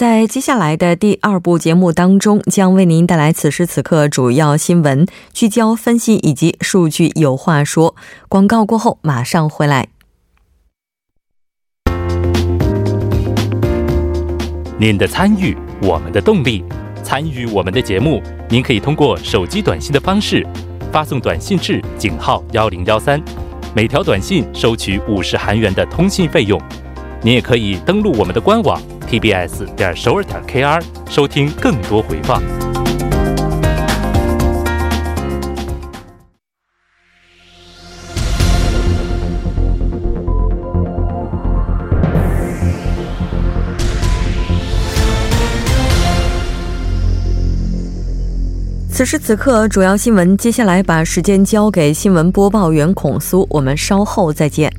在接下来的第二部节目当中，将为您带来此时此刻主要新闻聚焦分析以及数据有话说。广告过后马上回来。您的参与，我们的动力。参与我们的节目，您可以通过手机短信的方式发送短信至井号幺零幺三，每条短信收取五十韩元的通信费用。您也可以登录我们的官网。Tbs 点首尔点 kr 收听更多回放。此时此刻，主要新闻。接下来把时间交给新闻播报员孔苏，我们稍后再见。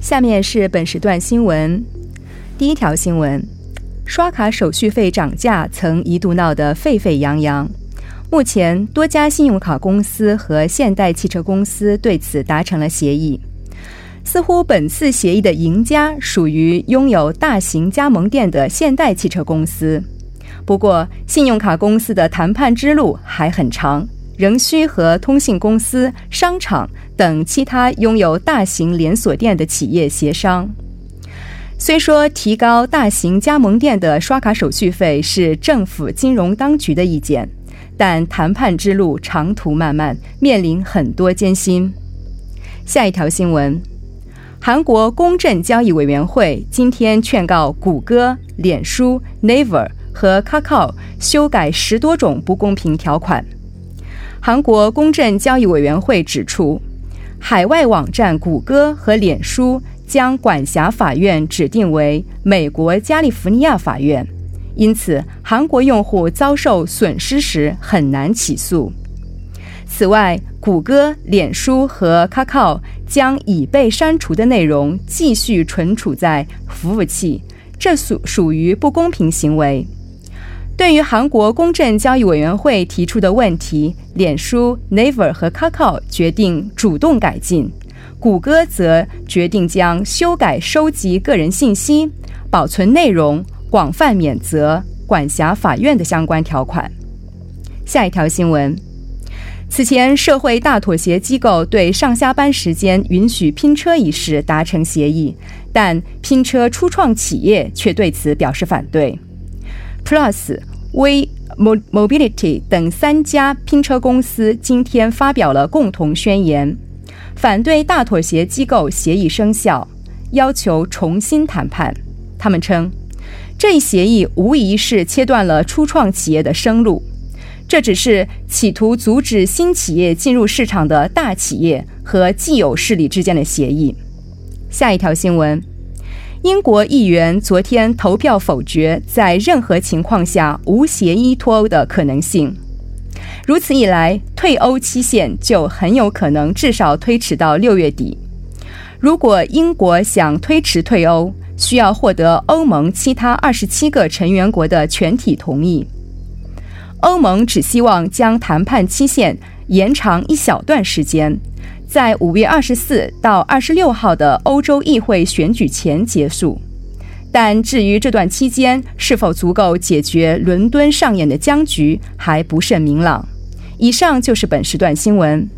下面是本时段新闻。第一条新闻：刷卡手续费涨价曾一度闹得沸沸扬扬。目前，多家信用卡公司和现代汽车公司对此达成了协议。似乎本次协议的赢家属于拥有大型加盟店的现代汽车公司。不过，信用卡公司的谈判之路还很长，仍需和通信公司、商场等其他拥有大型连锁店的企业协商。虽说提高大型加盟店的刷卡手续费是政府金融当局的意见，但谈判之路长途漫漫，面临很多艰辛。下一条新闻：韩国公正交易委员会今天劝告谷歌、脸书、Naver 和 Kakao 修改十多种不公平条款。韩国公正交易委员会指出，海外网站谷歌和脸书。将管辖法院指定为美国加利福尼亚法院，因此韩国用户遭受损失时很难起诉。此外，谷歌、脸书和 Kakao 将已被删除的内容继续存储在服务器，这属属于不公平行为。对于韩国公正交易委员会提出的问题，脸书、Naver 和 Kakao 决定主动改进。谷歌则决定将修改收集个人信息、保存内容、广泛免责、管辖法院的相关条款。下一条新闻：此前，社会大妥协机构对上下班时间允许拼车一事达成协议，但拼车初创企业却对此表示反对。Plus、V Mobility 等三家拼车公司今天发表了共同宣言。反对大妥协机构协议生效，要求重新谈判。他们称，这一协议无疑是切断了初创企业的生路。这只是企图阻止新企业进入市场的大企业和既有势力之间的协议。下一条新闻：英国议员昨天投票否决在任何情况下无协议脱欧的可能性。如此一来，退欧期限就很有可能至少推迟到六月底。如果英国想推迟退欧，需要获得欧盟其他二十七个成员国的全体同意。欧盟只希望将谈判期限延长一小段时间，在五月二十四到二十六号的欧洲议会选举前结束。但至于这段期间是否足够解决伦敦上演的僵局，还不甚明朗。以上就是本时段新闻。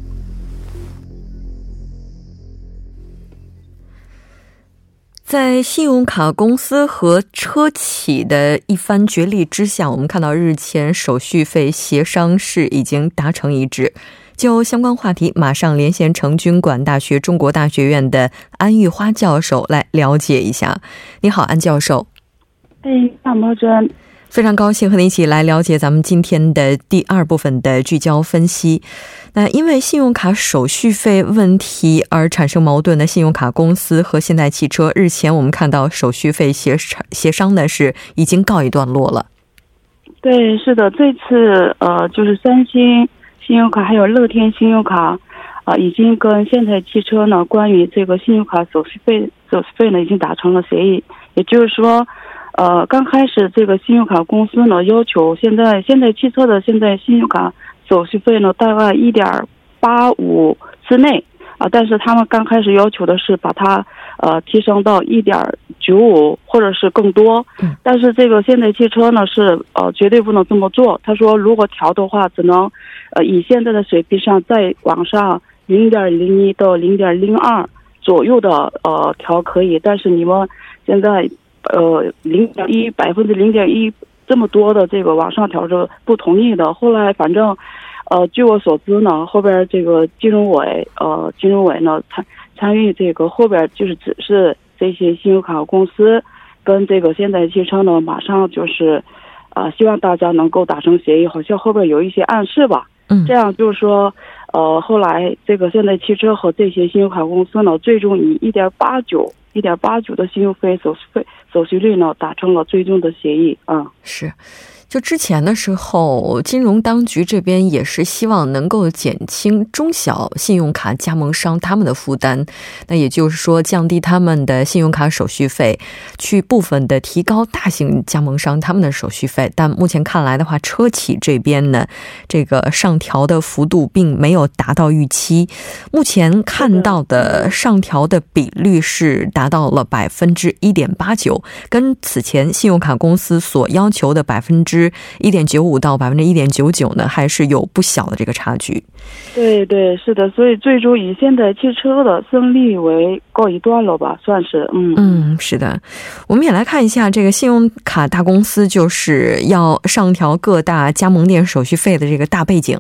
在信用卡公司和车企的一番角力之下，我们看到日前手续费协商是已经达成一致。就相关话题，马上连线成均馆大学中国大学院的安玉花教授来了解一下。你好，安教授。哎，大毛真，非常高兴和你一起来了解咱们今天的第二部分的聚焦分析。那因为信用卡手续费问题而产生矛盾的信用卡公司和现代汽车，日前我们看到手续费协协商呢是已经告一段落了。对，是的，这次呃就是三星。信用卡还有乐天信用卡，啊，已经跟现代汽车呢关于这个信用卡手续费手续费呢已经达成了协议。也就是说，呃，刚开始这个信用卡公司呢要求现在现代汽车的现在信用卡手续费呢大概一点八五之内。啊，但是他们刚开始要求的是把它呃提升到一点九五或者是更多，但是这个现代汽车呢是呃绝对不能这么做。他说如果调的话，只能呃以现在的水平上再往上零点零一到零点零二左右的呃调可以，但是你们现在呃零点一百分之零点一这么多的这个往上调是不同意的。后来反正。呃，据我所知呢，后边这个金融委，呃，金融委呢参参与这个后边就是只是这些信用卡公司跟这个现代汽车呢，马上就是，呃，希望大家能够达成协议，好像后边有一些暗示吧。嗯。这样就是说，呃，后来这个现代汽车和这些信用卡公司呢，最终以一点八九、一点八九的信用费手续费手续率呢，达成了最终的协议。啊，是。就之前的时候，金融当局这边也是希望能够减轻中小信用卡加盟商他们的负担，那也就是说降低他们的信用卡手续费，去部分的提高大型加盟商他们的手续费。但目前看来的话，车企这边呢，这个上调的幅度并没有达到预期。目前看到的上调的比率是达到了百分之一点八九，跟此前信用卡公司所要求的百分之。一点九五到百分之一点九九呢，还是有不小的这个差距。对对，是的，所以最终以现代汽车的胜利为告一段落吧，算是。嗯嗯，是的。我们也来看一下这个信用卡大公司就是要上调各大加盟店手续费的这个大背景。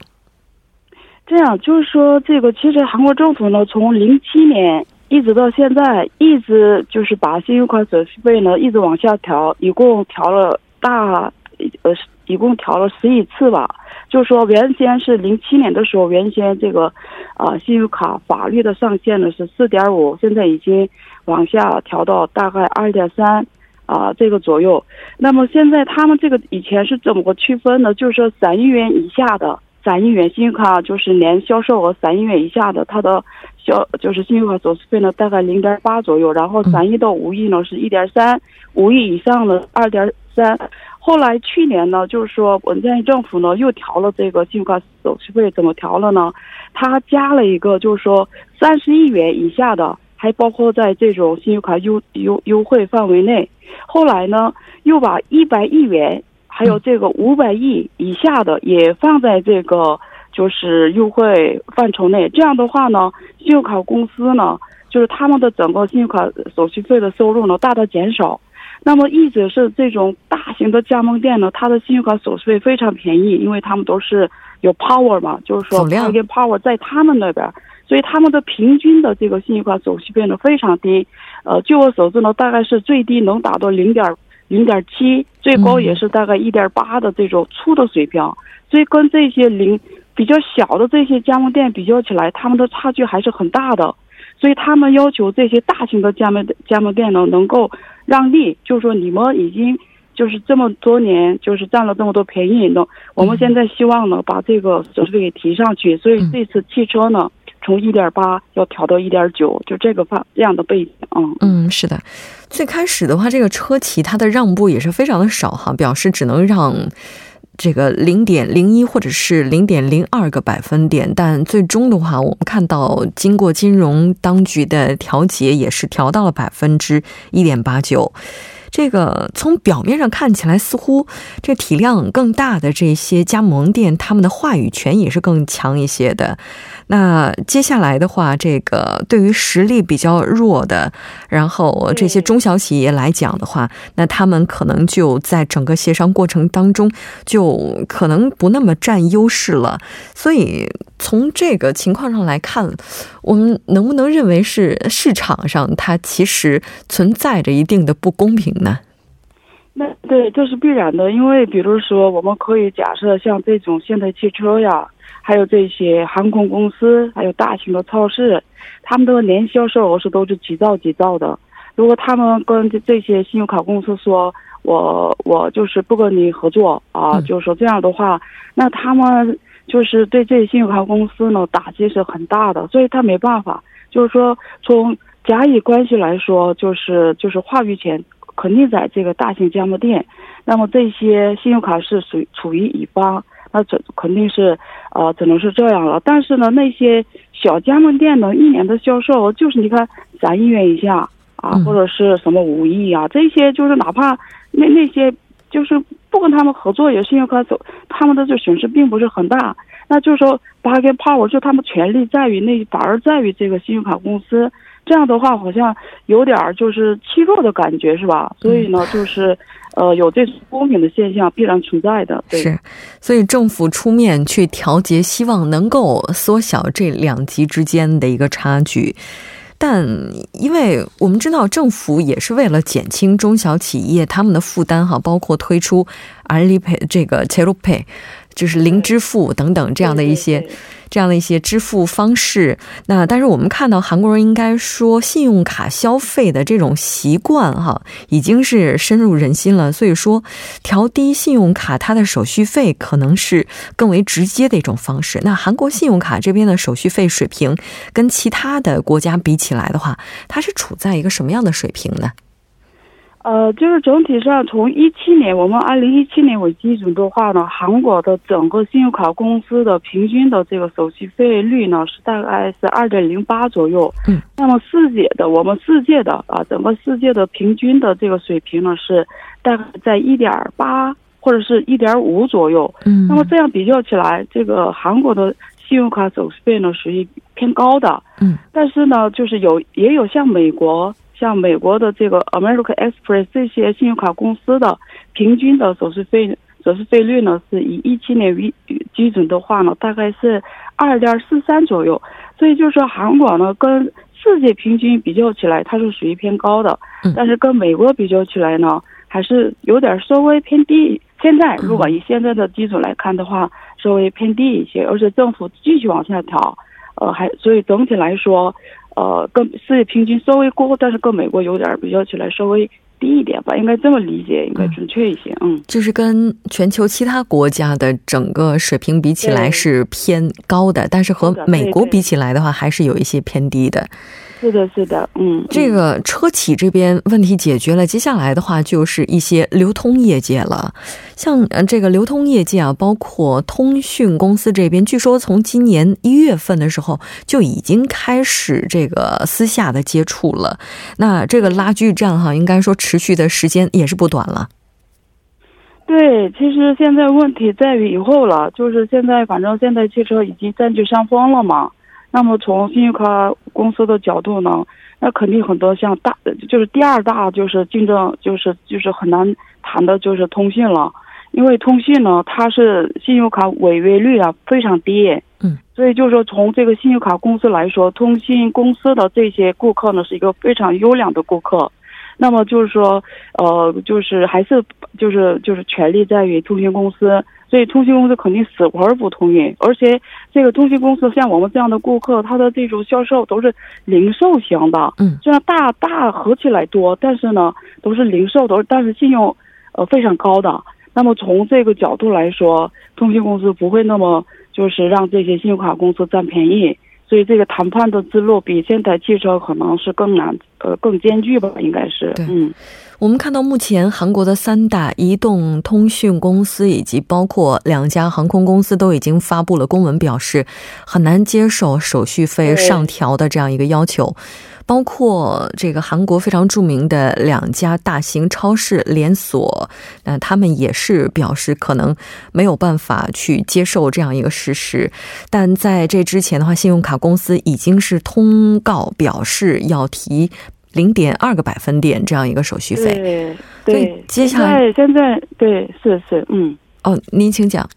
这样就是说，这个其实韩国政府呢，从零七年一直到现在，一直就是把信用卡手续费呢一直往下调，一共调了大。呃，一共调了十一次吧。就是说，原先是零七年的时候，原先这个，啊，信用卡法律的上限呢是四点五，现在已经往下调到大概二点三，啊，这个左右。那么现在他们这个以前是怎么个区分呢？就是说，三亿元以下的三亿元信用卡，就是年销售额三亿元以下的，它的销就是信用卡手续费呢大概零点八左右。然后三亿到五亿呢是一点三，五亿以上的二点三。后来去年呢，就是说文在寅政府呢又调了这个信用卡手续费，怎么调了呢？他加了一个，就是说三十亿元以下的，还包括在这种信用卡优优优惠范围内。后来呢，又把一百亿元还有这个五百亿以下的也放在这个就是优惠范畴内。这样的话呢，信用卡公司呢，就是他们的整个信用卡手续费的收入呢大大减少。那么一直是这种大型的加盟店呢，它的信用卡手续费非常便宜，因为他们都是有 power 嘛，就是说 power 在他们那边，所以他们的平均的这个信用卡手续费呢非常低。呃，据我所知呢，大概是最低能达到零点零点七，最高也是大概一点八的这种粗的水平。所以跟这些零比较小的这些加盟店比较起来，他们的差距还是很大的。所以他们要求这些大型的加盟加盟店呢，能够让利，就是说你们已经就是这么多年就是占了这么多便宜，呢，我们现在希望呢把这个手续费给提上去。所以这次汽车呢，从一点八要调到一点九，就这个方这样的背景。嗯嗯，是的。最开始的话，这个车企它的让步也是非常的少哈，表示只能让。这个零点零一或者是零点零二个百分点，但最终的话，我们看到经过金融当局的调节，也是调到了百分之一点八九。这个从表面上看起来，似乎这体量更大的这些加盟店，他们的话语权也是更强一些的。那接下来的话，这个对于实力比较弱的，然后这些中小企业来讲的话，那他们可能就在整个协商过程当中，就可能不那么占优势了。所以从这个情况上来看，我们能不能认为是市场上它其实存在着一定的不公平呢？那对，这是必然的，因为比如说，我们可以假设像这种现代汽车呀。还有这些航空公司，还有大型的超市，他们的年销售额是都是几兆几兆的。如果他们跟这些信用卡公司说，我我就是不跟你合作啊，就是说这样的话，那他们就是对这些信用卡公司呢打击是很大的，所以他没办法，就是说从甲乙关系来说，就是就是话语权肯定在这个大型加盟店，那么这些信用卡是属于处于乙方，那这肯定是呃只能是这样了。但是呢，那些小加盟店呢，一年的销售额就是你看三亿元以下啊，或者是什么五亿啊，这些就是哪怕那那些。就是不跟他们合作，也信用卡走，他们的这损失并不是很大。那就是说，bargain power 就他们权利在于那，反而在于这个信用卡公司。这样的话，好像有点儿就是欺弱的感觉，是吧？所以呢，就是呃，有这种不公平的现象必然存在的。是，所以政府出面去调节，希望能够缩小这两极之间的一个差距。但因为我们知道，政府也是为了减轻中小企业他们的负担哈，包括推出 Alipay 这个 c h e r o Pay。就是零支付等等这样的一些，这样的一些支付方式。那但是我们看到韩国人应该说信用卡消费的这种习惯哈，已经是深入人心了。所以说调低信用卡它的手续费可能是更为直接的一种方式。那韩国信用卡这边的手续费水平跟其他的国家比起来的话，它是处在一个什么样的水平呢？呃，就是整体上从一七年，我们二零一七年为基准的话呢，韩国的整个信用卡公司的平均的这个手续费率呢是大概是二点零八左右。嗯。那么世界的我们世界的啊，整个世界的平均的这个水平呢是大概在一点八或者是一点五左右。嗯。那么这样比较起来，这个韩国的信用卡手续费呢属于偏高的。嗯。但是呢，就是有也有像美国。像美国的这个 American Express 这些信用卡公司的平均的手续费手续费率呢，是以一七年为基准的话呢，大概是二点四三左右。所以就是说，韩国呢跟世界平均比较起来，它是属于偏高的。但是跟美国比较起来呢，还是有点稍微偏低。现在如果以现在的基准来看的话，稍微偏低一些，而且政府继续往下调，呃，还所以整体来说。呃，跟世界平均稍微高，但是跟美国有点比较起来稍微低一点吧，应该这么理解，应该准确一些。嗯，就是跟全球其他国家的整个水平比起来是偏高的，但是和美国比起来的话，还是有一些偏低的。是的，是的，嗯，这个车企这边问题解决了，接下来的话就是一些流通业界了。像呃这个流通业界啊，包括通讯公司这边，据说从今年一月份的时候就已经开始这个私下的接触了。那这个拉锯战哈，应该说持续的时间也是不短了。对，其实现在问题在于以后了，就是现在反正现在汽车已经占据上风了嘛。那么从信用卡公司的角度呢，那肯定很多像大就是第二大就是竞争就是就是很难谈的就是通信了，因为通信呢它是信用卡违约率啊非常低，嗯，所以就是说从这个信用卡公司来说，通信公司的这些顾客呢是一个非常优良的顾客，那么就是说呃就是还是就是就是权利在于通讯公司。所以通讯公司肯定死活不通运，而且这个通讯公司像我们这样的顾客，他的这种销售都是零售型的，嗯，虽然大大合起来多，但是呢都是零售，都是但是信用呃非常高的。那么从这个角度来说，通讯公司不会那么就是让这些信用卡公司占便宜，所以这个谈判的之路比现代汽车可能是更难，呃更艰巨吧，应该是，嗯。我们看到，目前韩国的三大移动通讯公司以及包括两家航空公司都已经发布了公文，表示很难接受手续费上调的这样一个要求。包括这个韩国非常著名的两家大型超市连锁，那他们也是表示可能没有办法去接受这样一个事实。但在这之前的话，信用卡公司已经是通告表示要提。零点二个百分点这样一个手续费，对对。接下来现在对是是嗯哦，您请讲。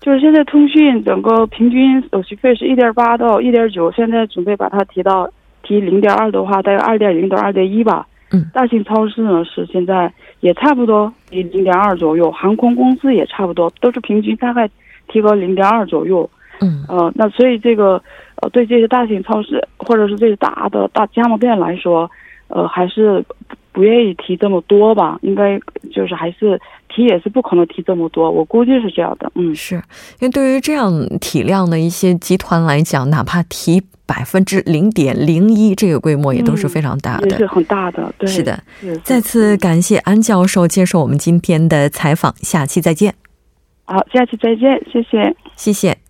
就是现在通讯整个平均手续费是一点八到一点九，现在准备把它提到提零点二的话，大概二点零到二点一吧。嗯。大型超市呢是现在也差不多零零点二左右，航空公司也差不多，都是平均大概提高零点二左右。嗯。呃，那所以这个。呃，对这些大型超市或者是这些大的大加盟店来说，呃，还是不愿意提这么多吧，应该就是还是提也是不可能提这么多，我估计是这样的。嗯，是因为对于这样体量的一些集团来讲，哪怕提百分之零点零一，这个规模也都是非常大的，也是很大的。对，是的。是再次感谢安教授接受我们今天的采访，下期再见。好，下期再见，谢谢。谢谢。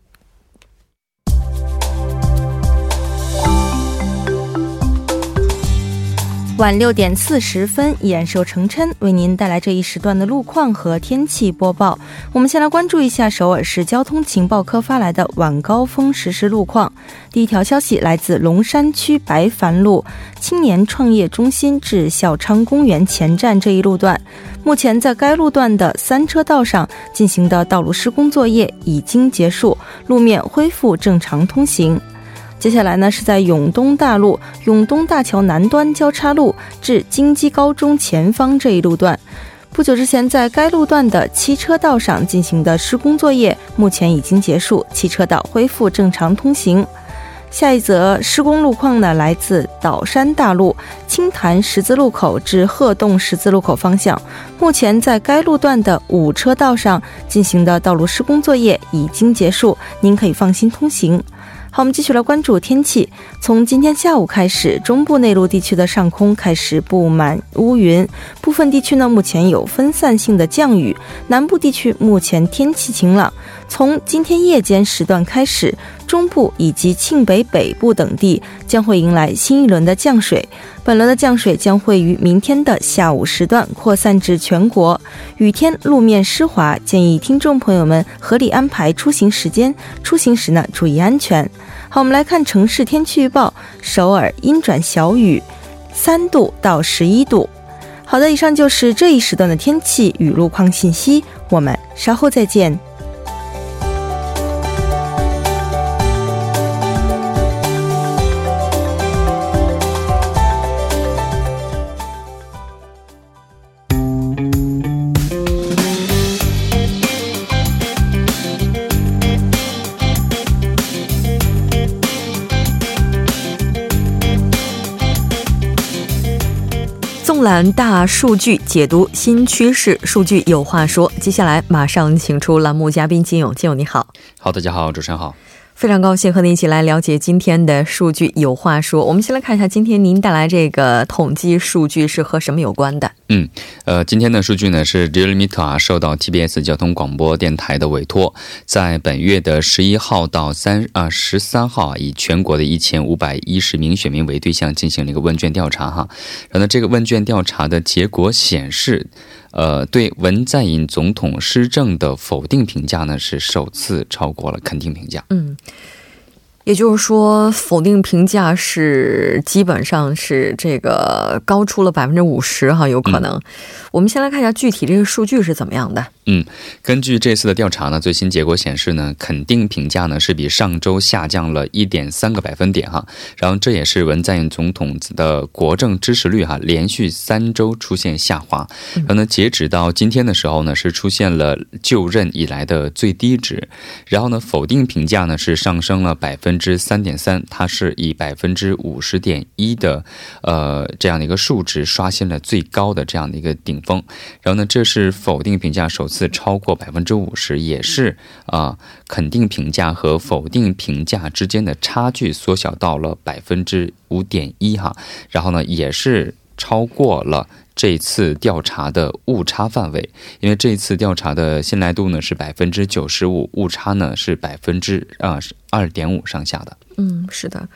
晚六点四十分，依然是由程琛为您带来这一时段的路况和天气播报。我们先来关注一下首尔市交通情报科发来的晚高峰实时路况。第一条消息来自龙山区白帆路青年创业中心至孝昌公园前站这一路段，目前在该路段的三车道上进行的道路施工作业已经结束，路面恢复正常通行。接下来呢，是在永东大路永东大桥南端交叉路至京基高中前方这一路段，不久之前在该路段的七车道上进行的施工作业目前已经结束，七车道恢复正常通行。下一则施工路况呢，来自岛山大路青潭十字路口至鹤洞十字路口方向，目前在该路段的五车道上进行的道路施工作业已经结束，您可以放心通行。好，我们继续来关注天气。从今天下午开始，中部内陆地区的上空开始布满乌云，部分地区呢目前有分散性的降雨。南部地区目前天气晴朗。从今天夜间时段开始，中部以及庆北北部等地将会迎来新一轮的降水。本轮的降水将会于明天的下午时段扩散至全国。雨天路面湿滑，建议听众朋友们合理安排出行时间。出行时呢，注意安全。好，我们来看城市天气预报：首尔阴转小雨，三度到十一度。好的，以上就是这一时段的天气与路况信息。我们稍后再见。览大数据，解读新趋势，数据有话说。接下来马上请出栏目嘉宾金勇，金勇你好。好，大家好，主持人好。非常高兴和您一起来了解今天的数据有话说。我们先来看一下今天您带来这个统计数据是和什么有关的？嗯，呃，今天的数据呢是 j e r e m i t a 受到 TBS 交通广播电台的委托，在本月的十一号到三啊十三号啊，以全国的一千五百一十名选民为对象进行了一个问卷调查哈。然后呢，这个问卷调查的结果显示。呃，对文在寅总统施政的否定评价呢，是首次超过了肯定评价。嗯。也就是说，否定评价是基本上是这个高出了百分之五十哈，有可能。我们先来看一下具体这个数据是怎么样的。嗯，根据这次的调查呢，最新结果显示呢，肯定评价呢是比上周下降了一点三个百分点哈。然后这也是文在寅总统的国政支持率哈，连续三周出现下滑。然后呢，截止到今天的时候呢，是出现了就任以来的最低值。然后呢，否定评价呢是上升了百分。分之三点三，它是以百分之五十点一的，呃，这样的一个数值刷新了最高的这样的一个顶峰。然后呢，这是否定评价首次超过百分之五十，也是啊，肯定评价和否定评价之间的差距缩小到了百分之五点一哈。然后呢，也是超过了。这次调查的误差范围，因为这次调查的信赖度呢是百分之九十五，误差呢是百分之啊二点五上下的。嗯，是的，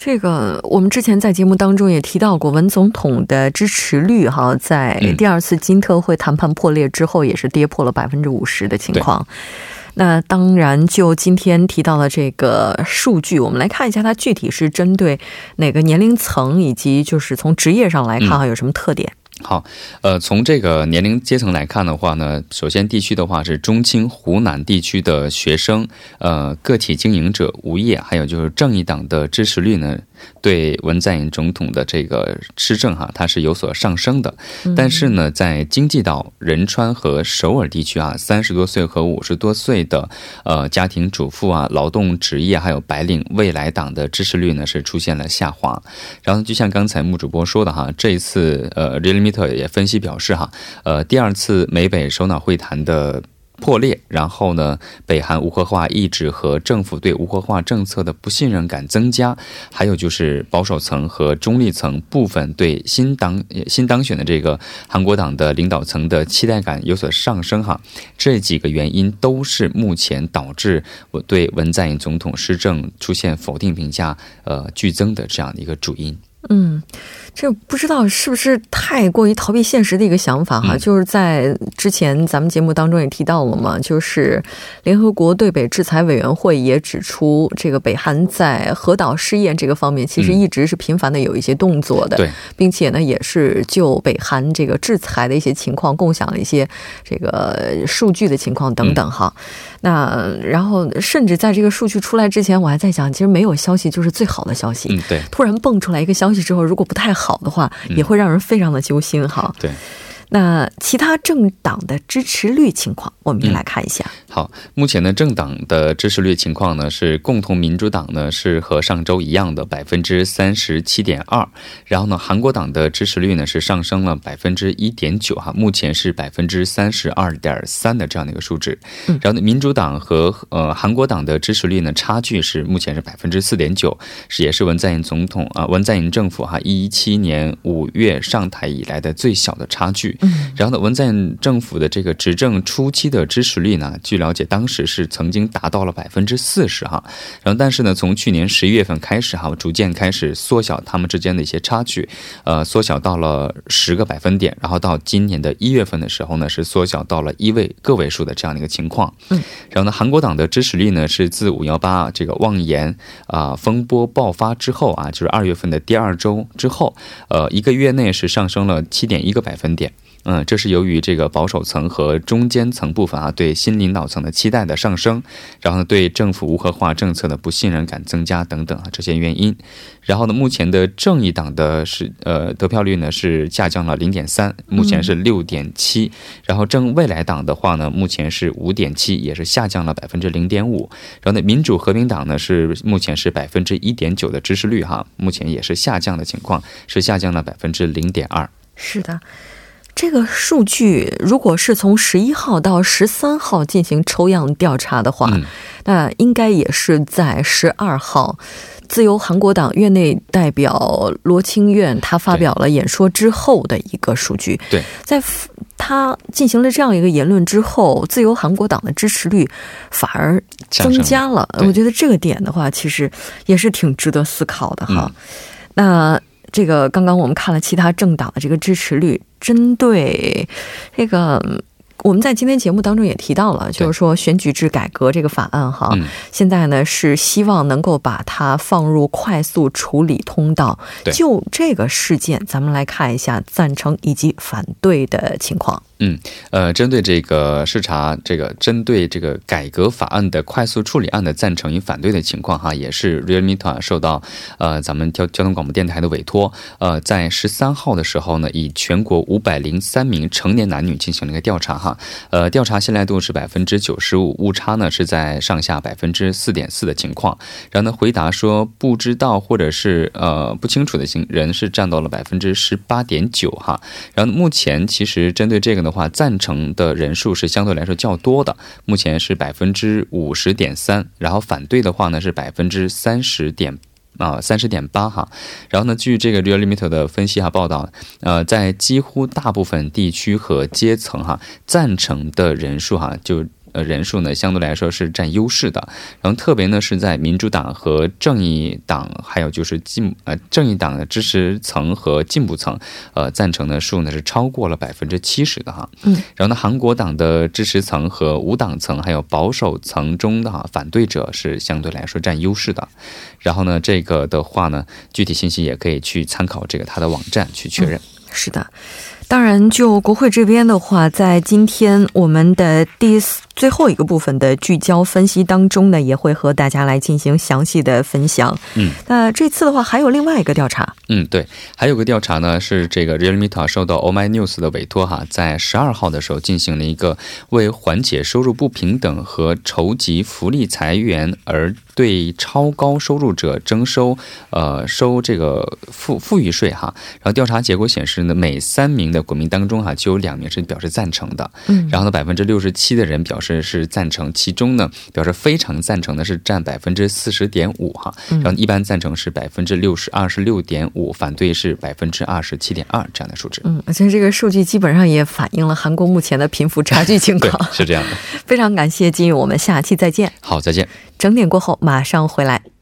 这个我们之前在节目当中也提到过，文总统的支持率哈，在第二次金特会谈判破裂之后，也是跌破了百分之五十的情况。那当然，就今天提到的这个数据，我们来看一下，它具体是针对哪个年龄层，以及就是从职业上来看哈，有什么特点？好，呃，从这个年龄阶层来看的话呢，首先地区的话是中青湖南地区的学生，呃，个体经营者、无业，还有就是正义党的支持率呢对文在寅总统的这个施政哈，它是有所上升的。但是呢，在京畿岛、仁川和首尔地区啊，三十多岁和五十多岁的呃家庭主妇啊、劳动职业还有白领未来党的支持率呢是出现了下滑。然后就像刚才穆主播说的哈，这一次呃 r e a l m e t e r 也分析表示哈，呃第二次美北首脑会谈的。破裂，然后呢，北韩无核化意志和政府对无核化政策的不信任感增加，还有就是保守层和中立层部分对新当新当选的这个韩国党的领导层的期待感有所上升哈，这几个原因都是目前导致我对文在寅总统施政出现否定评价呃剧增的这样的一个主因。嗯。这不知道是不是太过于逃避现实的一个想法哈？就是在之前咱们节目当中也提到了嘛，就是联合国对北制裁委员会也指出，这个北韩在核岛试验这个方面其实一直是频繁的有一些动作的，对，并且呢也是就北韩这个制裁的一些情况共享了一些这个数据的情况等等哈。那然后甚至在这个数据出来之前，我还在想，其实没有消息就是最好的消息。嗯，对。突然蹦出来一个消息之后，如果不太好。好的话，也会让人非常的揪心哈。对。那其他政党的支持率情况，我们也来看一下。好，目前的政党的支持率情况呢，是共同民主党呢是和上周一样的百分之三十七点二，然后呢，韩国党的支持率呢是上升了百分之一点九哈，目前是百分之三十二点三的这样的一个数值。然后呢，民主党和呃韩国党的支持率呢差距是目前是百分之四点九，是也是文在寅总统啊文在寅政府哈一七年五月上台以来的最小的差距。嗯，然后呢，文在寅政府的这个执政初期的支持率呢，据了解，当时是曾经达到了百分之四十哈。然后，但是呢，从去年十一月份开始哈，逐渐开始缩小他们之间的一些差距，呃，缩小到了十个百分点。然后到今年的一月份的时候呢，是缩小到了一位个位数的这样的一个情况。嗯，然后呢，韩国党的支持率呢，是自五幺八这个妄言啊风波爆发之后啊，就是二月份的第二周之后，呃，一个月内是上升了七点一个百分点。嗯，这是由于这个保守层和中间层部分啊，对新领导层的期待的上升，然后呢，对政府无核化政策的不信任感增加等等啊这些原因。然后呢，目前的正义党的是呃得票率呢是下降了零点三，目前是六点七。然后正未来党的话呢，目前是五点七，也是下降了百分之零点五。然后呢，民主和平党呢是目前是百分之一点九的支持率哈，目前也是下降的情况，是下降了百分之零点二。是的。这个数据如果是从十一号到十三号进行抽样调查的话，那应该也是在十二号，自由韩国党院内代表罗清苑他发表了演说之后的一个数据。对，在他进行了这样一个言论之后，自由韩国党的支持率反而增加了。我觉得这个点的话，其实也是挺值得思考的哈。那。这个刚刚我们看了其他政党的这个支持率，针对这个我们在今天节目当中也提到了，就是说选举制改革这个法案哈，现在呢是希望能够把它放入快速处理通道。就这个事件，咱们来看一下赞成以及反对的情况。嗯，呃，针对这个视察这个针对这个改革法案的快速处理案的赞成与反对的情况哈，也是 Realme 团受到呃咱们交交通广播电台的委托，呃，在十三号的时候呢，以全国五百零三名成年男女进行了一个调查哈，呃，调查信赖度是百分之九十五，误差呢是在上下百分之四点四的情况，然后呢回答说不知道或者是呃不清楚的行人是占到了百分之十八点九哈，然后目前其实针对这个呢。话赞成的人数是相对来说较多的，目前是百分之五十点三，然后反对的话呢是百分之三十点啊三十点八哈，然后呢据这个 Real Limit 的分析哈报道，呃在几乎大部分地区和阶层哈赞成的人数哈就。呃，人数呢相对来说是占优势的，然后特别呢是在民主党和正义党，还有就是进呃正义党的支持层和进步层，呃赞成的数呢是超过了百分之七十的哈。嗯。然后呢，韩国党的支持层和无党层还有保守层中的哈反对者是相对来说占优势的。然后呢，这个的话呢，具体信息也可以去参考这个他的网站去确认。是的。当然，就国会这边的话，在今天我们的第最后一个部分的聚焦分析当中呢，也会和大家来进行详细的分享。嗯，那这次的话还有另外一个调查。嗯，对，还有个调查呢，是这个 Realme 受到 Oh My News 的委托哈，在十二号的时候进行了一个为缓解收入不平等和筹集福利裁员而。对超高收入者征收，呃，收这个富富裕税哈。然后调查结果显示呢，每三名的国民当中哈，就有两名是表示赞成的。嗯。然后呢，百分之六十七的人表示是赞成，其中呢，表示非常赞成的是占百分之四十点五哈。然后一般赞成是百分之六十二十六点五，反对是百分之二十七点二这样的数值。嗯，而且这个数据基本上也反映了韩国目前的贫富差距情况。是这样的。非常感谢金宇，我们下期再见。好，再见。整点过后马上回来。